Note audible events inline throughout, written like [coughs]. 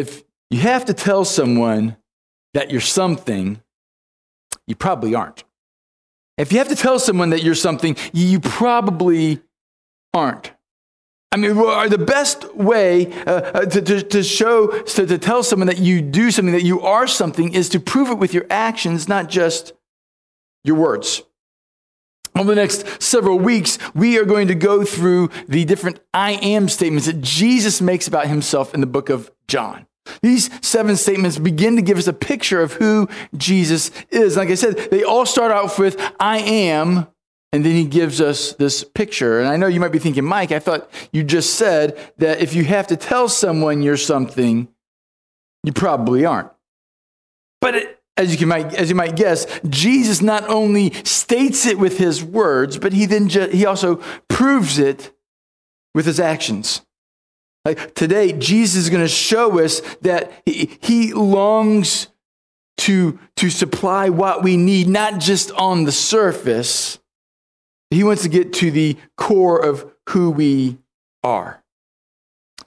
if you have to tell someone that you're something, you probably aren't. If you have to tell someone that you're something, you probably aren't. I mean, the best way uh, uh, to, to, to, show, to, to tell someone that you do something, that you are something, is to prove it with your actions, not just your words. Over the next several weeks, we are going to go through the different I am statements that Jesus makes about himself in the book of John. These seven statements begin to give us a picture of who Jesus is. Like I said, they all start out with I am, and then he gives us this picture. And I know you might be thinking, Mike, I thought you just said that if you have to tell someone you're something, you probably aren't. But it, as you, can, might, as you might guess, Jesus not only states it with his words, but he then ju- he also proves it with his actions. Like today, Jesus is going to show us that he, he longs to, to supply what we need, not just on the surface. He wants to get to the core of who we are.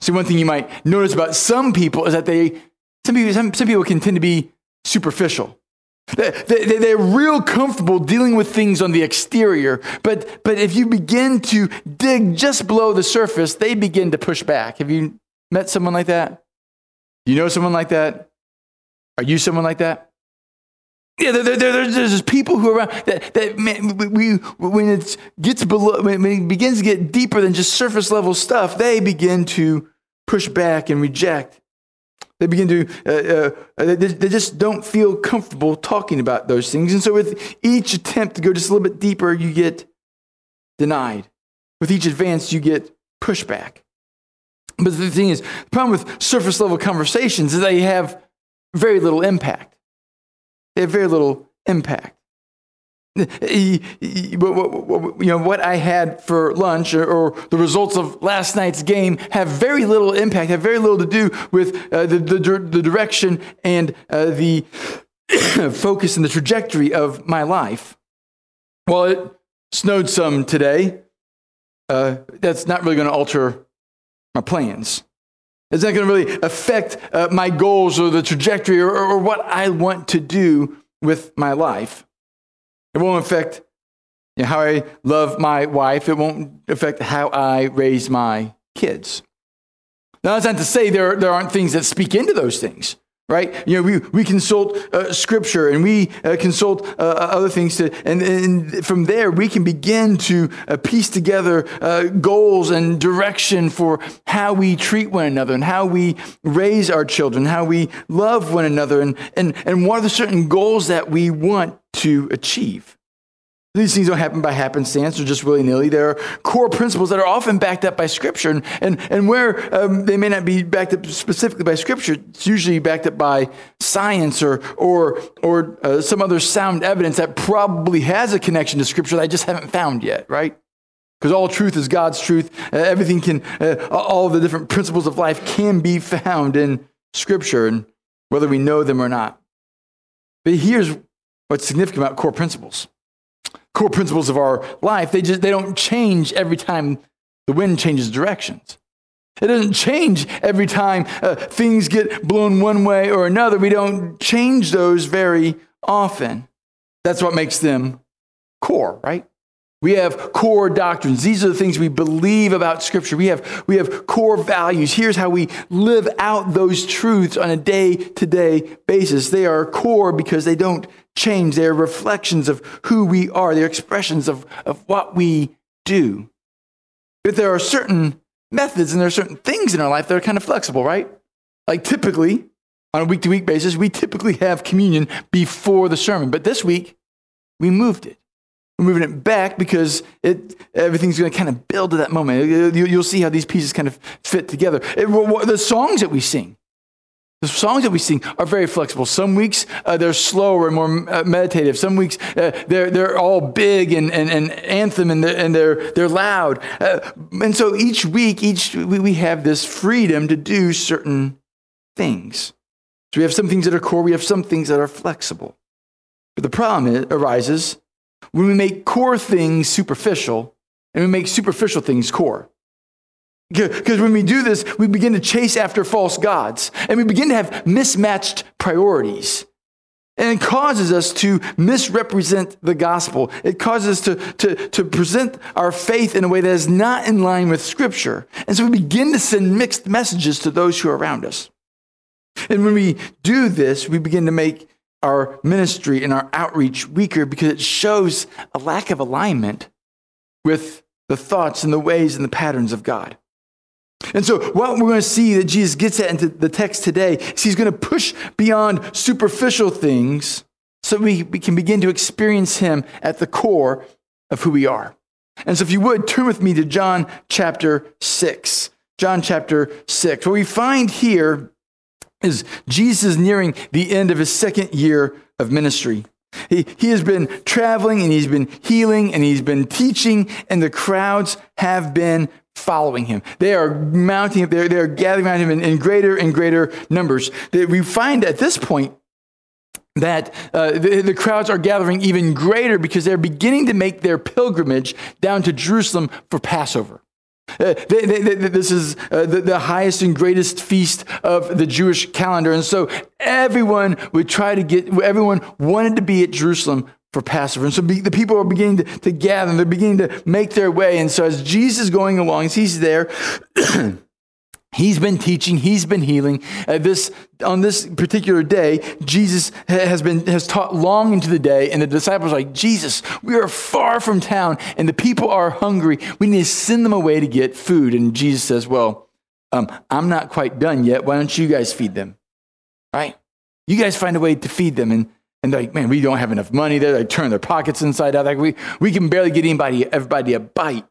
See, one thing you might notice about some people is that they, some people, some, some people can tend to be superficial. They, are real comfortable dealing with things on the exterior, but, but if you begin to dig just below the surface, they begin to push back. Have you met someone like that? You know someone like that? Are you someone like that? Yeah, there, there, there, there's people who are around that, that man, we, when it gets below, when it begins to get deeper than just surface level stuff, they begin to push back and reject. They begin to, uh, uh, they, they just don't feel comfortable talking about those things. And so, with each attempt to go just a little bit deeper, you get denied. With each advance, you get pushback. But the thing is, the problem with surface level conversations is they have very little impact. They have very little impact you know what I had for lunch or, or, the results of last night's game have very little impact, have very little to do with uh, the, the, the, direction and uh, the [coughs] focus and the trajectory of my life. Well, it snowed some today. Uh, that's not really going to alter my plans. It's not going to really affect uh, my goals or the trajectory or, or what I want to do with my life. It won't affect you know, how I love my wife. It won't affect how I raise my kids. Now, that's not to say there, there aren't things that speak into those things, right? You know, we, we consult uh, scripture and we uh, consult uh, other things, to, and, and from there we can begin to uh, piece together uh, goals and direction for how we treat one another and how we raise our children, how we love one another, and, and, and what are the certain goals that we want to achieve. These things don't happen by happenstance or just willy nilly. There are core principles that are often backed up by Scripture. And, and, and where um, they may not be backed up specifically by Scripture, it's usually backed up by science or, or, or uh, some other sound evidence that probably has a connection to Scripture that I just haven't found yet, right? Because all truth is God's truth. Uh, everything can, uh, all the different principles of life can be found in Scripture, and whether we know them or not. But here's what's significant about core principles. Core principles of our life, they just they don't change every time the wind changes directions. It doesn't change every time uh, things get blown one way or another. We don't change those very often. That's what makes them core, right? We have core doctrines. These are the things we believe about Scripture. We have, we have core values. Here's how we live out those truths on a day to day basis. They are core because they don't change. They're reflections of who we are, they're expressions of, of what we do. But there are certain methods and there are certain things in our life that are kind of flexible, right? Like typically, on a week to week basis, we typically have communion before the sermon. But this week, we moved it. We're moving it back because it, everything's going to kind of build to that moment. You, will see how these pieces kind of fit together. It, the songs that we sing, the songs that we sing are very flexible. Some weeks uh, they're slower and more uh, meditative. Some weeks uh, they're, they're all big and, and, and anthem and they're, and they're, they're loud. Uh, and so each week, each we, have this freedom to do certain things. So we have some things that are core, we have some things that are flexible. But the problem is, arises when we make core things superficial and we make superficial things core. Because when we do this, we begin to chase after false gods and we begin to have mismatched priorities. And it causes us to misrepresent the gospel. It causes us to, to, to present our faith in a way that is not in line with Scripture. And so we begin to send mixed messages to those who are around us. And when we do this, we begin to make our ministry and our outreach weaker because it shows a lack of alignment with the thoughts and the ways and the patterns of God. And so, what we're going to see that Jesus gets at into the text today is he's going to push beyond superficial things so we, we can begin to experience him at the core of who we are. And so, if you would, turn with me to John chapter 6. John chapter 6. What we find here is Jesus nearing the end of his second year of ministry. He, he has been traveling and he's been healing and he's been teaching, and the crowds have been following him. They are mounting, they're, they're gathering around him in, in greater and greater numbers. We find at this point that uh, the, the, crowds are gathering even greater because they're beginning to make their pilgrimage down to Jerusalem for Passover. Uh, they, they, they, this is uh, the, the, highest and greatest feast of the Jewish calendar. And so everyone would try to get, everyone wanted to be at Jerusalem for Passover. And so be, the people are beginning to, to gather, and they're beginning to make their way. And so as Jesus is going along, as he's there, [clears throat] He's been teaching, he's been healing. Uh, this, on this particular day, Jesus has, been, has taught long into the day, and the disciples are like, Jesus, we are far from town, and the people are hungry. We need to send them away to get food. And Jesus says, Well, um, I'm not quite done yet. Why don't you guys feed them? Right? You guys find a way to feed them. And, and they're like, Man, we don't have enough money. They're like, turn their pockets inside out. Like, we, we can barely get anybody, everybody a bite.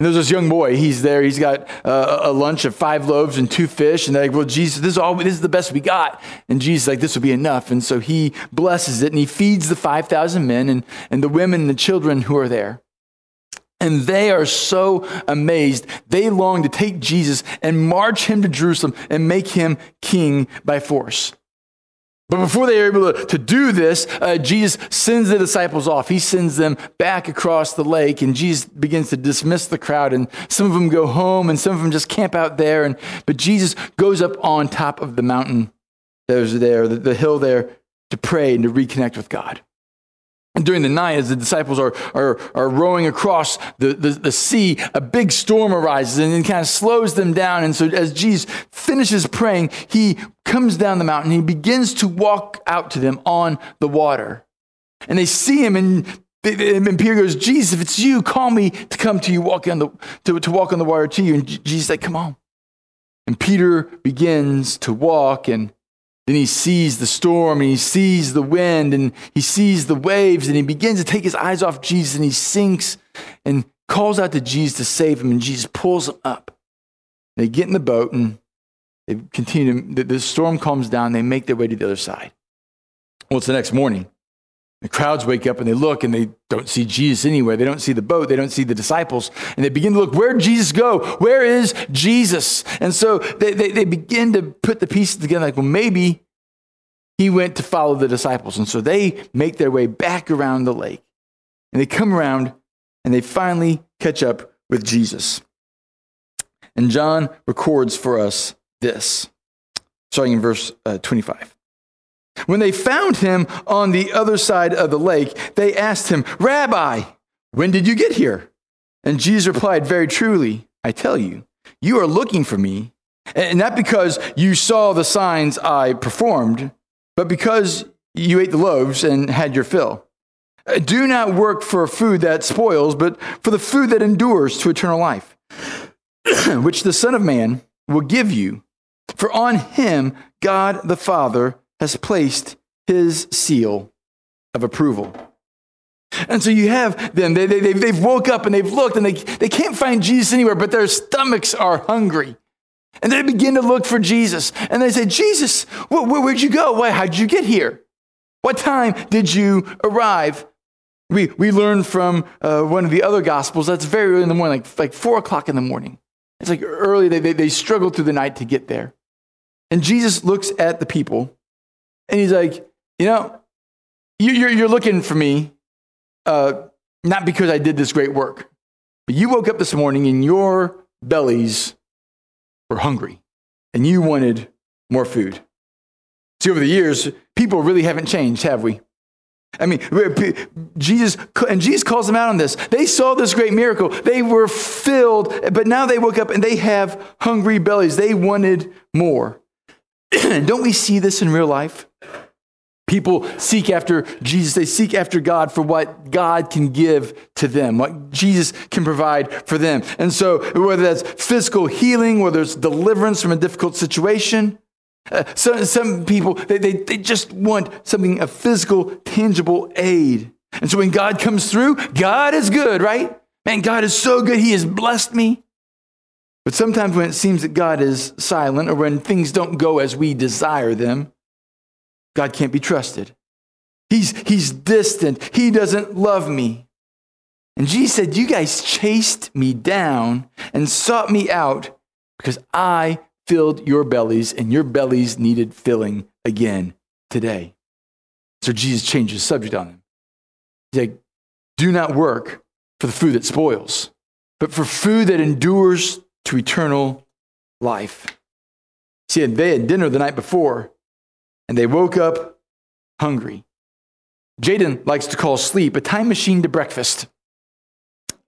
And there's this young boy. He's there. He's got uh, a lunch of five loaves and two fish. And they're like, well, Jesus, this is, all, this is the best we got. And Jesus is like, this will be enough. And so he blesses it and he feeds the 5,000 men and, and the women and the children who are there. And they are so amazed. They long to take Jesus and march him to Jerusalem and make him king by force. But before they are able to, to do this, uh, Jesus sends the disciples off. He sends them back across the lake, and Jesus begins to dismiss the crowd. And some of them go home, and some of them just camp out there. And, but Jesus goes up on top of the mountain that was there, the, the hill there, to pray and to reconnect with God. During the night, as the disciples are, are, are rowing across the, the, the, sea, a big storm arises and it kind of slows them down. And so, as Jesus finishes praying, he comes down the mountain. He begins to walk out to them on the water. And they see him, and, and Peter goes, Jesus, if it's you, call me to come to you, walk on the, to, to walk on the water to you. And Jesus like, come on. And Peter begins to walk, and then he sees the storm and he sees the wind and he sees the waves and he begins to take his eyes off Jesus and he sinks and calls out to Jesus to save him. And Jesus pulls him up. They get in the boat and they continue. The, the storm calms down. They make their way to the other side. Well, it's the next morning. The crowds wake up and they look and they don't see Jesus anywhere. They don't see the boat. They don't see the disciples. And they begin to look, where did Jesus go? Where is Jesus? And so they, they, they begin to put the pieces together like, well, maybe he went to follow the disciples. And so they make their way back around the lake. And they come around and they finally catch up with Jesus. And John records for us this, starting in verse uh, 25. When they found him on the other side of the lake, they asked him, Rabbi, when did you get here? And Jesus replied, Very truly, I tell you, you are looking for me, and not because you saw the signs I performed, but because you ate the loaves and had your fill. Do not work for food that spoils, but for the food that endures to eternal life, [clears throat] which the Son of Man will give you. For on him God the Father has placed his seal of approval. And so you have them, they, they, they've woke up and they've looked and they, they can't find Jesus anywhere, but their stomachs are hungry. And they begin to look for Jesus. And they say, Jesus, where, where'd you go? Why, how'd you get here? What time did you arrive? We, we learned from uh, one of the other gospels that's very early in the morning, like, like four o'clock in the morning. It's like early, they, they, they struggled through the night to get there. And Jesus looks at the people and he's like, You know, you, are you're looking for me, uh, not because I did this great work, but you woke up this morning and you're bellies were hungry and you wanted more food. See, over the years, people really haven't changed, have we? I mean, Jesus, and Jesus calls them out on this. They saw this great miracle. They were filled, but now they woke up and they have hungry bellies. They wanted more. [clears throat] Don't we see this in real life? People seek after Jesus. They seek after God for what God can give to them, what Jesus can provide for them. And so, whether that's physical healing, whether it's deliverance from a difficult situation, uh, some, some people, they, they, they just want something, a physical, tangible aid. And so when God comes through, God is good, right? Man, God is so good. He has blessed me. But sometimes when it seems that God is silent or when things don't go as we desire them, God can't be trusted. He's, he's distant. He doesn't love me. And Jesus said, You guys chased me down and sought me out because I filled your bellies and your bellies needed filling again today. So Jesus changed his subject on them. He said, Do not work for the food that spoils, but for food that endures to eternal life. See, they had dinner the night before and they woke up hungry. Jaden likes to call sleep a time machine to breakfast.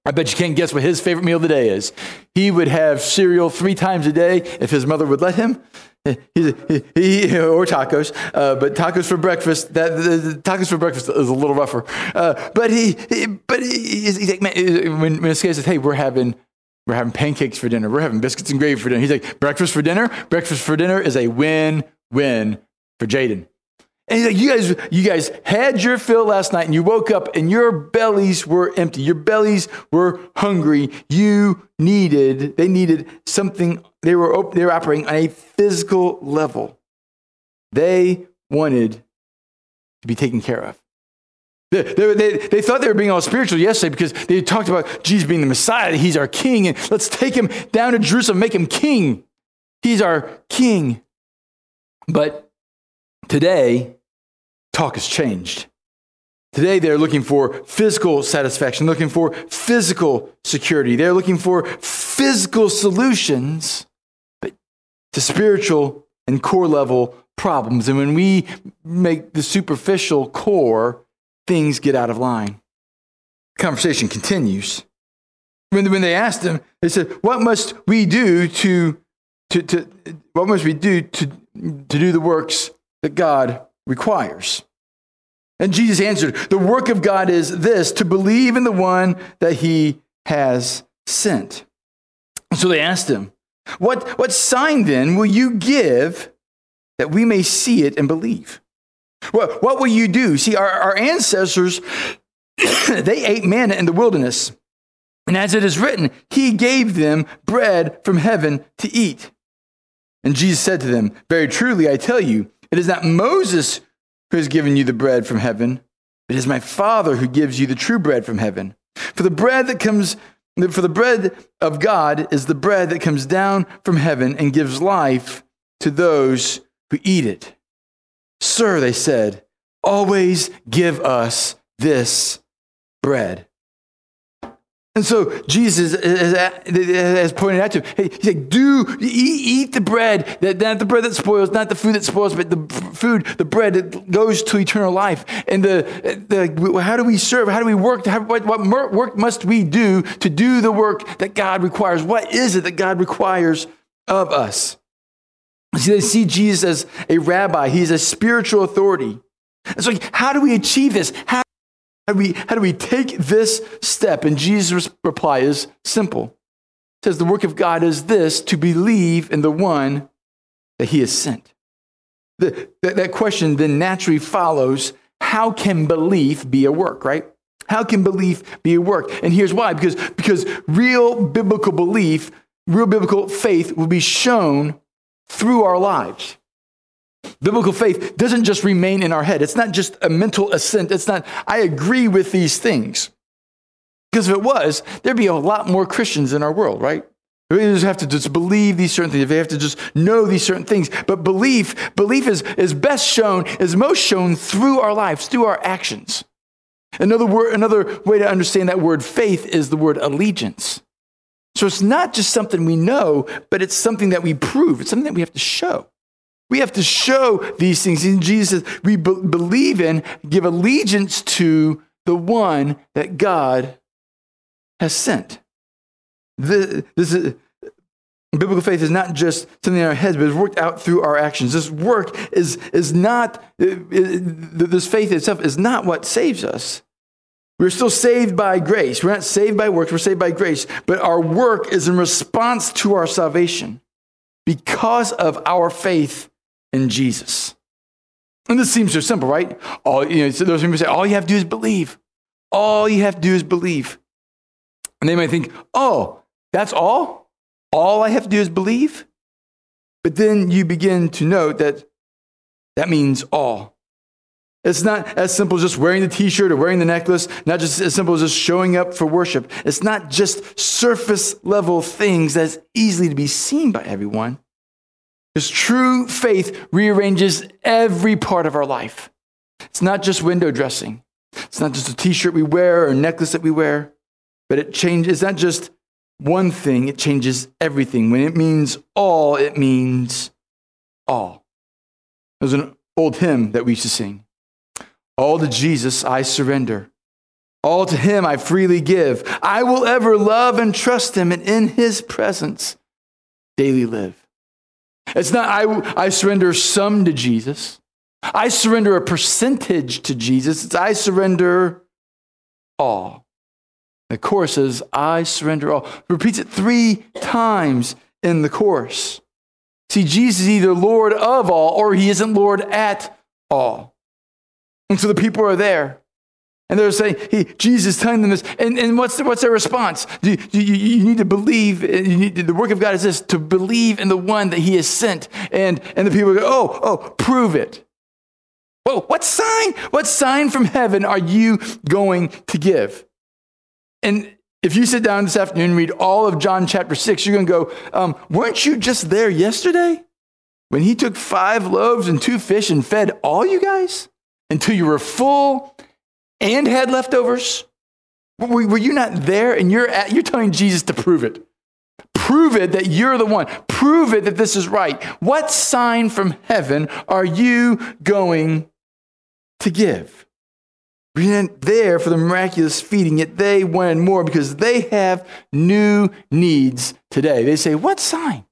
I bet you can't guess what his favorite meal of the day is. He would have cereal three times a day if his mother would let him. He, he, or tacos, uh, but tacos for breakfast. That the, tacos for breakfast is a little rougher. Uh, but he, he but he, he's like, man, when, when this says, "Hey, we're having we're having pancakes for dinner. We're having biscuits and gravy for dinner," he's like, "Breakfast for dinner. Breakfast for dinner is a win-win for Jaden." And he's like, you guys, you guys had your fill last night and you woke up and your bellies were empty. Your bellies were hungry. You needed, they needed something. They were, they were operating on a physical level. They wanted to be taken care of. They, they, they, thought they were being all spiritual yesterday because they talked about Jesus being the Messiah. He's our king. And let's take him down to Jerusalem, make him king. He's our king. But Today, talk has changed. Today, they're looking for physical satisfaction, looking for physical security. They're looking for physical solutions but to spiritual and core level problems. And when we make the superficial core, things get out of line. Conversation continues. When, when they asked him, they said, What must we do to, to, to what must we do to, to do the works that God requires. And Jesus answered, The work of God is this to believe in the one that he has sent. So they asked him, What, what sign then will you give that we may see it and believe? What, what will you do? See, our, our ancestors, [coughs] they ate manna in the wilderness. And as it is written, he gave them bread from heaven to eat. And Jesus said to them, Very truly, I tell you, it is not Moses who has given you the bread from heaven, it is my Father who gives you the true bread from heaven. For the bread that comes for the bread of God is the bread that comes down from heaven and gives life to those who eat it. Sir, they said, always give us this bread. And so Jesus has pointed out to him, hey, he's like, do eat, the bread, that, not the bread that spoils, not the food that spoils, but the food, the bread that goes to eternal life. And the, the how do we serve? How do we work? How, what, what work must we do to do the work that God requires? What is it that God requires of us? See, they see Jesus as a rabbi. He's a spiritual authority. And so how do we achieve this? How how do we, how do we take this step? And Jesus' reply is simple. It says, The work of God is this to believe in the one that he has sent. The, that, that question then naturally follows how can belief be a work, right? How can belief be a work? And here's why because, because real biblical belief, real biblical faith will be shown through our lives. Biblical faith doesn't just remain in our head. It's not just a mental assent. It's not, I agree with these things. Because if it was, there'd be a lot more Christians in our world, right? We just have to just believe these certain things. They have to just know these certain things. But belief, belief is, is best shown, is most shown through our lives, through our actions. Another word, another way to understand that word faith is the word allegiance. So it's not just something we know, but it's something that we prove. It's something that we have to show. We have to show these things. And Jesus we be- believe in, give allegiance to the one that God has sent. The, this is, biblical faith is not just something in our heads, but it's worked out through our actions. This work is, is not, this faith itself is not what saves us. We're still saved by grace. We're not saved by works, we're saved by grace. But our work is in response to our salvation because of our faith in Jesus. And this seems so simple, right? All you know, those people say, all you have to do is believe. All you have to do is believe. And they might think, oh, that's all? All I have to do is believe? But then you begin to note that that means all. It's not as simple as just wearing the t shirt or wearing the necklace, not just as simple as just showing up for worship. It's not just surface level things that's easily to be seen by everyone. Because true faith rearranges every part of our life. It's not just window dressing, it's not just a t shirt we wear or a necklace that we wear, but it changes. It's not just one thing, it changes everything. When it means all, it means all. There's an old hymn that we used to sing All to Jesus I surrender. All to him I freely give. I will ever love and trust him, and in his presence daily live. It's not I, I surrender some to Jesus. I surrender a percentage to Jesus. It's I surrender all. The chorus says, I surrender all. repeats it three times in the chorus. See, Jesus is either Lord of all or he isn't Lord at all. And so the people are there. And they're saying, hey, Jesus telling them this. And, and what's, the, what's their response? You, you, you, need to believe, you need, the work of God is this to believe in the one that he has sent. And, and the people go, oh, oh, prove it. Whoa, what sign? What sign from heaven are you going to give? And if you sit down this afternoon and read all of John chapter 6, you're going to go, um, weren't you just there yesterday when he took five loaves and two fish and fed all you guys until you were full and had leftovers? Were, you not there and you're, at, you're telling Jesus to prove it? Prove it that you're the one. Prove it that this is right. What sign from heaven are you going to give? We weren't there for the miraculous feeding, yet they wanted more because they have new needs today. They say, What sign?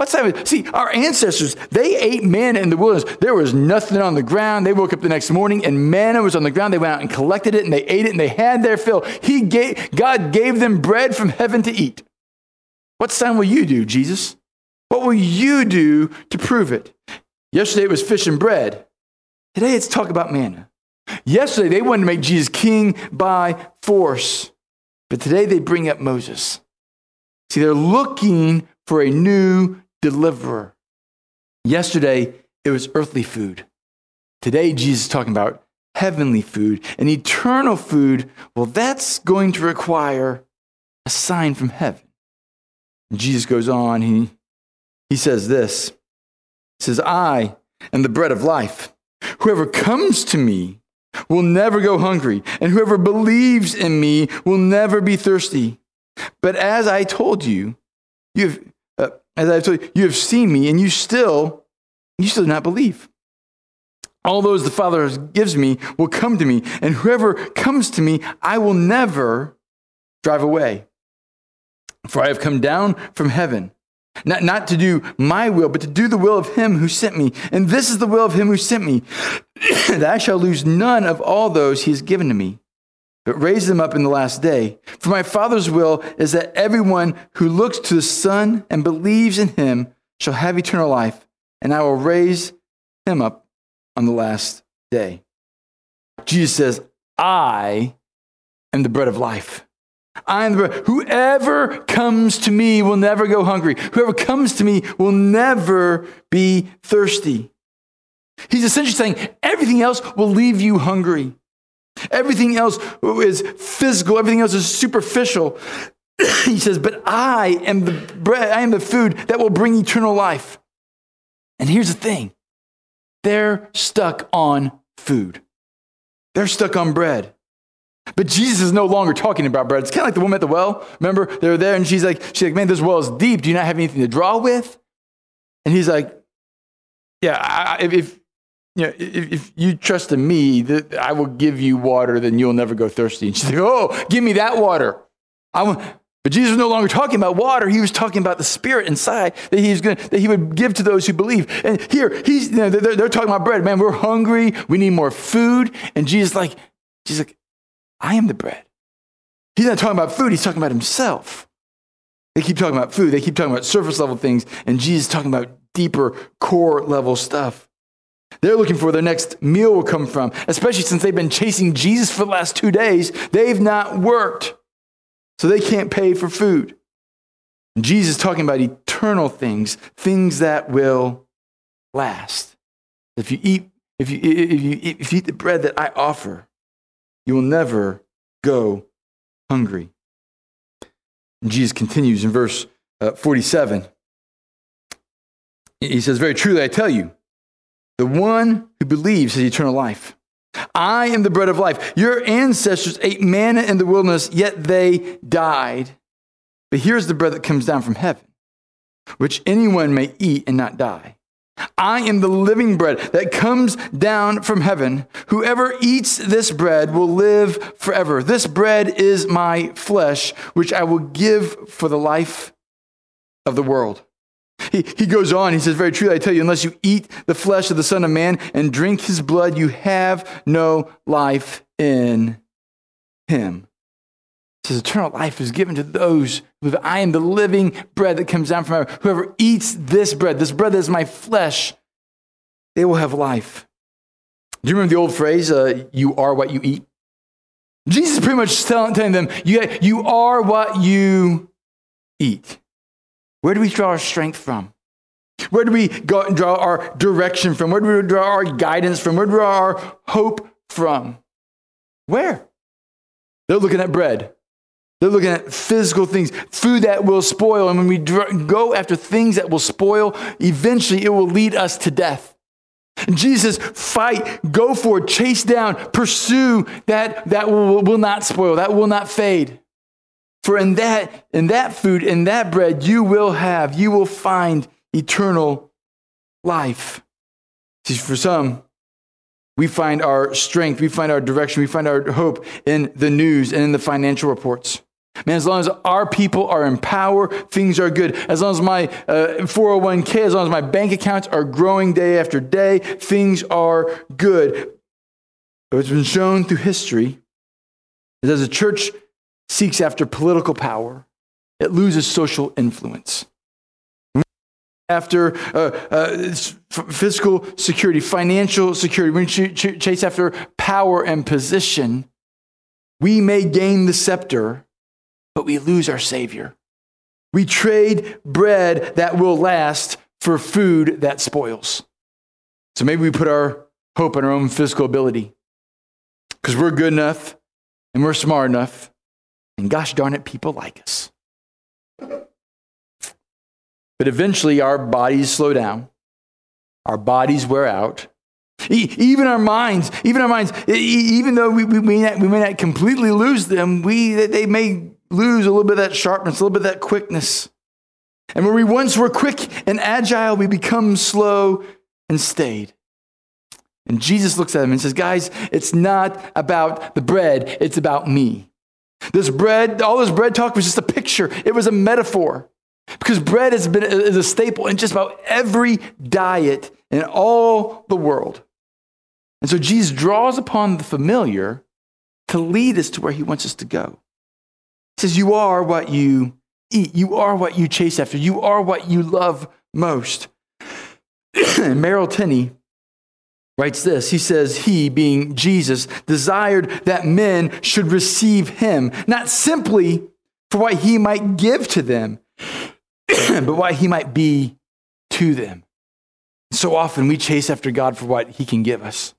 What it. See, our ancestors, they ate manna in the wilderness. There was nothing on the ground. They woke up the next morning and manna was on the ground. They went out and collected it and they ate it and they had their fill. He gave, God gave them bread from heaven to eat. What sign will you do, Jesus? What will you do to prove it? Yesterday it was fish and bread. Today it's talk about manna. Yesterday, they wanted to make Jesus king by force, but today they bring up Moses. See, they're looking for a new deliverer. Yesterday, it was earthly food. Today, Jesus is talking about heavenly food and eternal food. Well, that's going to require a sign from heaven. And Jesus goes on, he, he says this He says, I am the bread of life. Whoever comes to me will never go hungry, and whoever believes in me will never be thirsty. But as I told you, you have, as I told you, you have seen me, and you still, you still do not believe. All those the Father gives me will come to me, and whoever comes to me, I will never drive away. For I have come down from heaven not, not to do my will, but to do the will of him who sent me. And this is the will of him who sent me, [clears throat] that I shall lose none of all those he has given to me, but raise them up in the last day. For my Father's will is that everyone who looks to the Son and believes in him shall have eternal life, and I will raise him up on the last day. Jesus says, I am the bread of life. I am the bread. Whoever comes to me will never go hungry. Whoever comes to me will never be thirsty. He's essentially saying everything else will leave you hungry. Everything else is physical, everything else is superficial. [coughs] he says, But I am the bread, I am the food that will bring eternal life. And here's the thing they're stuck on food, they're stuck on bread. But Jesus is no longer talking about bread. It's kind of like the woman at the well. Remember, they were there and she's like, she's like, man, this well is deep. Do you not have anything to draw with? And he's like, yeah, I, if, you know, if, if you trust in me, that I will give you water, then you'll never go thirsty. And she's like, oh, give me that water. I but Jesus was no longer talking about water. He was talking about the spirit inside that he's going that he would give to those who believe. And here, he's, you know, they're, they're talking about bread. Man, we're hungry. We need more food. And Jesus like, Jesus like, I am the bread. He's not talking about food. He's talking about himself. They keep talking about food. They keep talking about surface level things. And Jesus talking about deeper core level stuff. They're looking for their next meal will come from, especially since they've been chasing Jesus for the last two days. They've not worked, so they can't pay for food. And Jesus is talking about eternal things, things that will last. If you eat, if you, if you, eat, if you eat the bread that I offer, you will never go hungry. And Jesus continues in verse uh, 47. He says, Very truly, I tell you, the one who believes has eternal life. I am the bread of life. Your ancestors ate manna in the wilderness, yet they died. But here's the bread that comes down from heaven, which anyone may eat and not die. I am the living bread that comes down from heaven. Whoever eats this bread will live forever. This bread is my flesh, which I will give for the life of the world. He, he goes on, he says, Very truly, I tell you, unless you eat the flesh of the Son of Man and drink his blood, you have no life in him. He says, Eternal life is given to those who I am the living bread that comes down from heaven. Whoever eats this bread, this bread that is my flesh, they will have life. Do you remember the old phrase, uh, you are what you eat? Jesus is pretty much telling, telling them, you, you are what you eat. Where do we draw our strength from? Where do we go, and draw our direction from? Where do we draw our guidance from? Where do we draw our hope from? Where? They're looking at bread. They're looking at physical things, food that will spoil. And when we go after things that will spoil, eventually it will lead us to death. Jesus, fight, go for it, chase down, pursue that that will, will not spoil, that will not fade. For in that, in that food, in that bread, you will have, you will find eternal life. See, for some, we find our strength, we find our direction, we find our hope in the news and in the financial reports. Man, as long as our people are in power, things are good. As long as my uh, 401k, as long as my bank accounts are growing day after day, things are good. But it's been shown through history that as a church seeks after political power, it loses social influence. After uh, uh, fiscal security, financial security, when we chase after power and position, we may gain the scepter, but we lose our Savior. We trade bread that will last for food that spoils. So maybe we put our hope in our own physical ability because we're good enough and we're smart enough and gosh darn it, people like us. But eventually, our bodies slow down, our bodies wear out. Even our minds, even our minds, even though we, we, may not, we may not completely lose them, we, they may lose a little bit of that sharpness, a little bit of that quickness. And where we once were quick and agile, we become slow and staid. And Jesus looks at him and says, Guys, it's not about the bread, it's about me. This bread, all this bread talk was just a picture, it was a metaphor. Because bread has been is a staple in just about every diet in all the world. And so Jesus draws upon the familiar to lead us to where he wants us to go. He says, You are what you eat, you are what you chase after, you are what you love most. [clears throat] Merrill Tenney writes this. He says, He, being Jesus, desired that men should receive him, not simply for what he might give to them, [clears throat] but what he might be to them. So often we chase after God for what he can give us.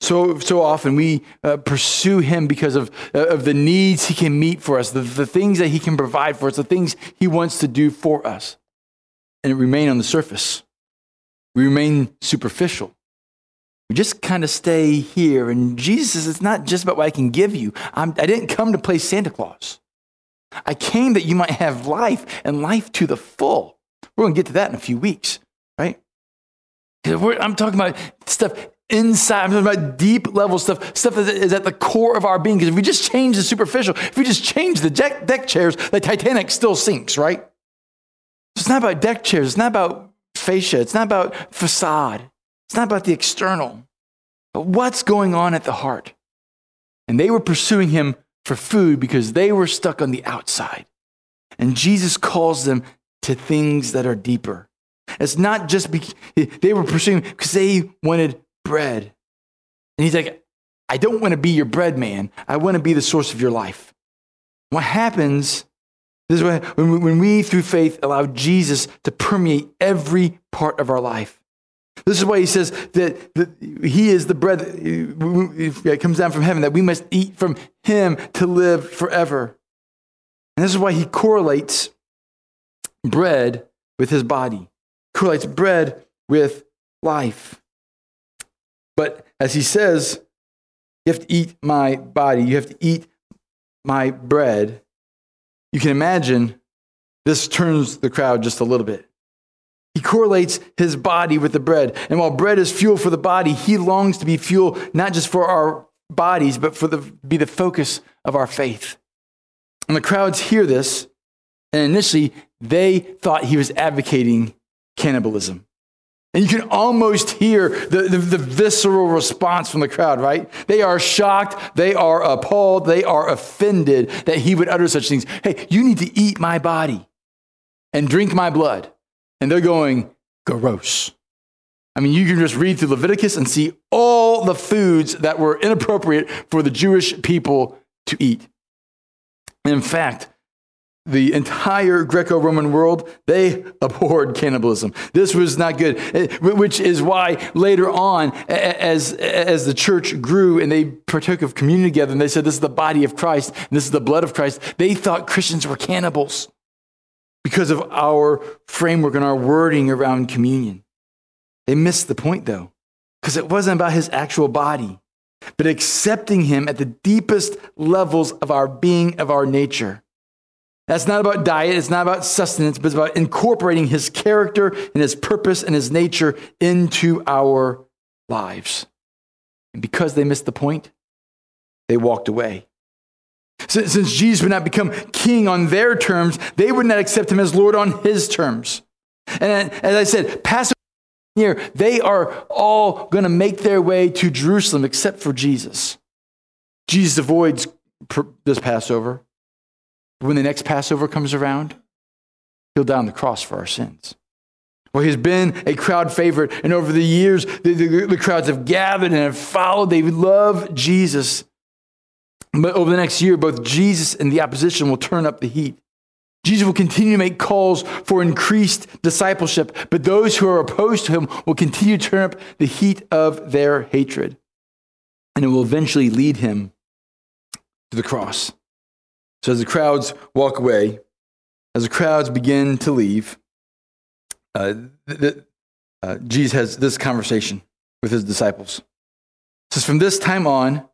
So, so often we uh, pursue him because of, uh, of the needs he can meet for us, the, the things that he can provide for us, the things he wants to do for us. And it remain on the surface. We remain superficial. We just kind of stay here. And Jesus it's not just about what I can give you. I'm, I didn't come to play Santa Claus. I came that you might have life and life to the full. We're going to get to that in a few weeks, right? I'm talking about stuff inside. I'm talking about deep level stuff, stuff that is at the core of our being. Because if we just change the superficial, if we just change the deck, deck chairs, the Titanic still sinks, right? It's not about deck chairs. It's not about fascia. It's not about facade. It's not about the external. But what's going on at the heart? And they were pursuing him for food because they were stuck on the outside. And Jesus calls them to things that are deeper. It's not just be, they were pursuing because they wanted bread. And he's like, I don't want to be your bread man. I want to be the source of your life. What happens this is what, when we, through faith, allow Jesus to permeate every part of our life. This is why he says that, that he is the bread that uh, comes down from heaven, that we must eat from him to live forever. And this is why he correlates bread with his body, correlates bread with life. But as he says, you have to eat my body, you have to eat my bread. You can imagine this turns the crowd just a little bit. He correlates his body with the bread. And while bread is fuel for the body, he longs to be fuel not just for our bodies, but for the be the focus of our faith. And the crowds hear this, and initially they thought he was advocating cannibalism. And you can almost hear the, the, the, visceral response from the crowd, right? They are shocked, they are appalled, they are offended that he would utter such things. Hey, you need to eat my body and drink my blood. And they're going, gross. I mean, you can just read through Leviticus and see all the foods that were inappropriate for the Jewish people to eat. And in fact, the entire Greco Roman world, they [laughs] abhorred cannibalism. This was not good, eh, which is why later on, as, as the church grew and they partook of communion together, and they said, This is the body of Christ, and this is the blood of Christ, they thought Christians were cannibals because of our framework and our wording around communion. They missed the point, though, because it wasn't about his actual body, but accepting him at the deepest levels of our being, of our nature. That's not about diet, it's not about sustenance, but it's about incorporating his character and his purpose and his nature into our lives. And because they missed the point, they walked away. Since Jesus would not become king on their terms, they would not accept him as Lord on his terms. And as I said, Passover here, they are all going to make their way to Jerusalem except for Jesus. Jesus avoids this Passover. When the next Passover comes around, he'll die on the cross for our sins. Well, he's been a crowd favorite, and over the years, the, the, the crowds have gathered and have followed. They love Jesus. But over the next year, both Jesus and the opposition will turn up the heat. Jesus will continue to make calls for increased discipleship, but those who are opposed to him will continue to turn up the heat of their hatred. And it will eventually lead him to the cross. So as the crowds walk away, as the crowds begin to leave, uh, the, uh, Jesus has this conversation with his disciples. It says, From this time on,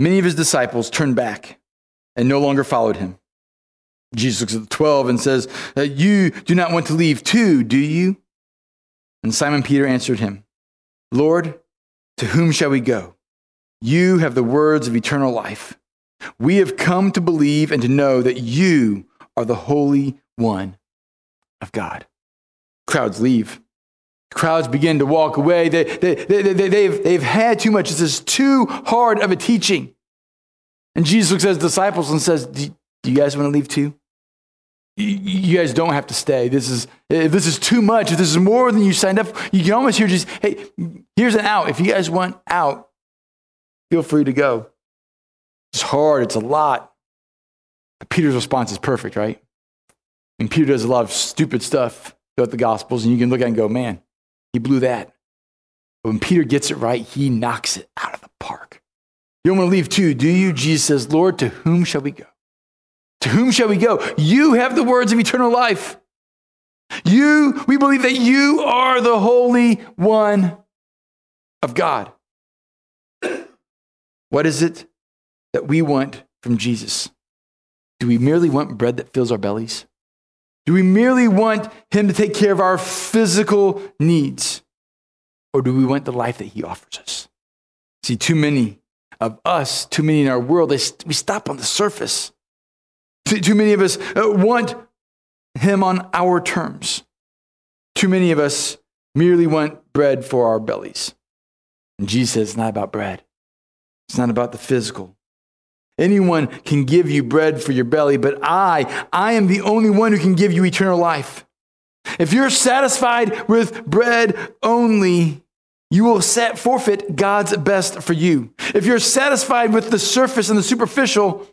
Many of his disciples turned back and no longer followed him. Jesus looks at the 12 and says, uh, You do not want to leave too, do you? And Simon Peter answered him, Lord, to whom shall we go? You have the words of eternal life. We have come to believe and to know that you are the Holy One of God. Crowds leave. Crowds begin to walk away. They, they, they, they, they've, they've had too much. This is too hard of a teaching. And Jesus looks at his disciples and says, Do, do you guys want to leave too? You guys don't have to stay. This is, if this is too much, if this is more than you signed up you can almost hear just, hey, here's an out. If you guys want out, feel free to go. It's hard, it's a lot. But Peter's response is perfect, right? And Peter does a lot of stupid stuff throughout the Gospels, and you can look at it and go, man, he blew that. But when Peter gets it right, he knocks it out of the park. You don't want to leave too, do you? Jesus says, Lord, to whom shall we go? To whom shall we go? You have the words of eternal life. You, we believe that you are the Holy One of God. [clears throat] What is it that we want from Jesus? Do we merely want bread that fills our bellies? Do we merely want Him to take care of our physical needs? Or do we want the life that He offers us? See, too many of us, too many in our world, they, we stop on the surface. Too, too many of us uh, want Him on our terms. Too many of us merely want bread for our bellies. And Jesus says it's not about bread, it's not about the physical. Anyone can give you bread for your belly, but I, I am the only one who can give you eternal life. If you're satisfied with bread only, you will set forfeit God's best for you. If you're satisfied with the surface and the superficial,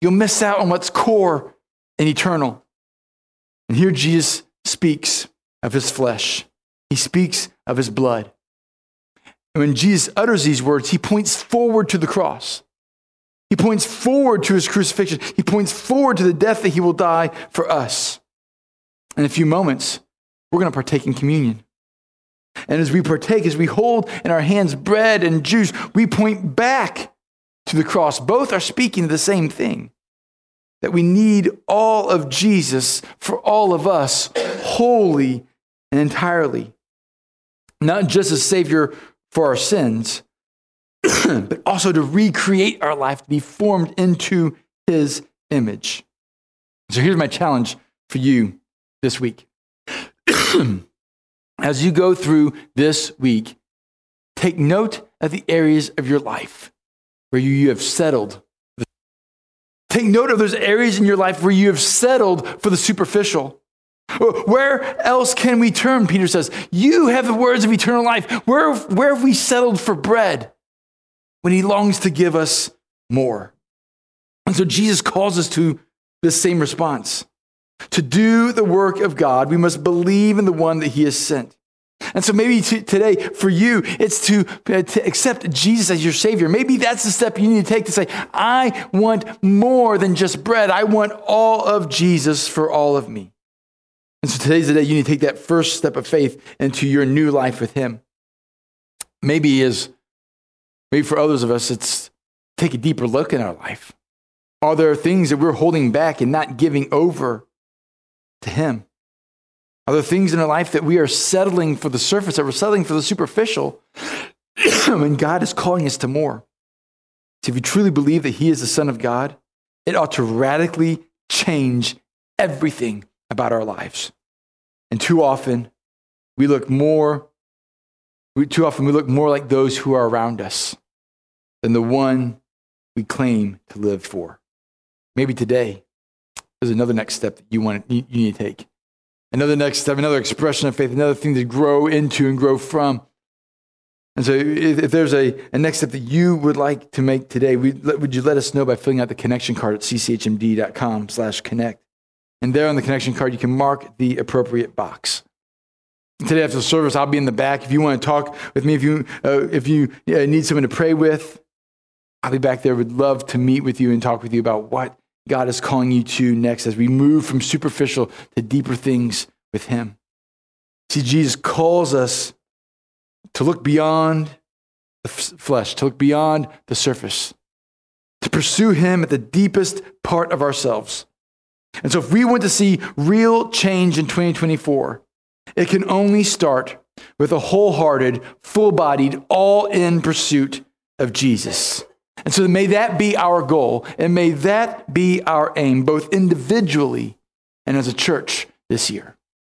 you'll miss out on what's core and eternal. And here Jesus speaks of his flesh. He speaks of his blood. And when Jesus utters these words, he points forward to the cross. He points forward to his crucifixion. He points forward to the death that he will die for us. In a few moments, we're going to partake in communion. And as we partake, as we hold in our hands bread and juice, we point back to the cross. Both are speaking the same thing that we need all of Jesus for all of us, wholly and entirely. Not just as Savior for our sins, [coughs] but also to recreate our life, to be formed into His image. So here's my challenge for you this week. [coughs] As you go through this week, take note of the areas of your life where you have settled. Take note of those areas in your life where you have settled for the superficial. Where else can we turn? Peter says, You have the words of eternal life. Where, where have we settled for bread when he longs to give us more? And so Jesus calls us to this same response. To do the work of God, we must believe in the one that he has sent. And so maybe today for you, it's to, uh, to accept Jesus as your Savior. Maybe that's the step you need to take to say, I want more than just bread. I want all of Jesus for all of me. And so today's the day you need to take that first step of faith into your new life with Him. Maybe is maybe for others of us, it's take a deeper look in our life. Are there things that we're holding back and not giving over to Him? Are there things in our life that we are settling for the surface, that we're settling for the superficial, [clears throat] when God is calling us to more? So if you truly believe that He is the Son of God, it ought to radically change everything about our lives. And too often, we look more, too often we look more like those who are around us than the one we claim to live for. Maybe today there's another next step that you want you need to take. Another next step, another expression of faith, another thing to grow into and grow from. And so, if, there's a, a next step that you would like to make today, would you let us know by filling out the connection card at cchmd.com/connect? And there on the connection card, you can mark the appropriate box. Today after the service, I'll be in the back. If you want to talk with me, if you, uh, if you uh, need someone to pray with, I'll be back there. Would love to meet with you and talk with you about what God is calling you to next as we move from superficial to deeper things with Him. See, Jesus calls us to look beyond the flesh, to look beyond the surface, to pursue Him at the deepest part of ourselves. And so, if we want to see real change in 2024, it can only start with a wholehearted, full bodied, all in pursuit of Jesus. And so, may that be our goal, and may that be our aim, both individually and as a church this year.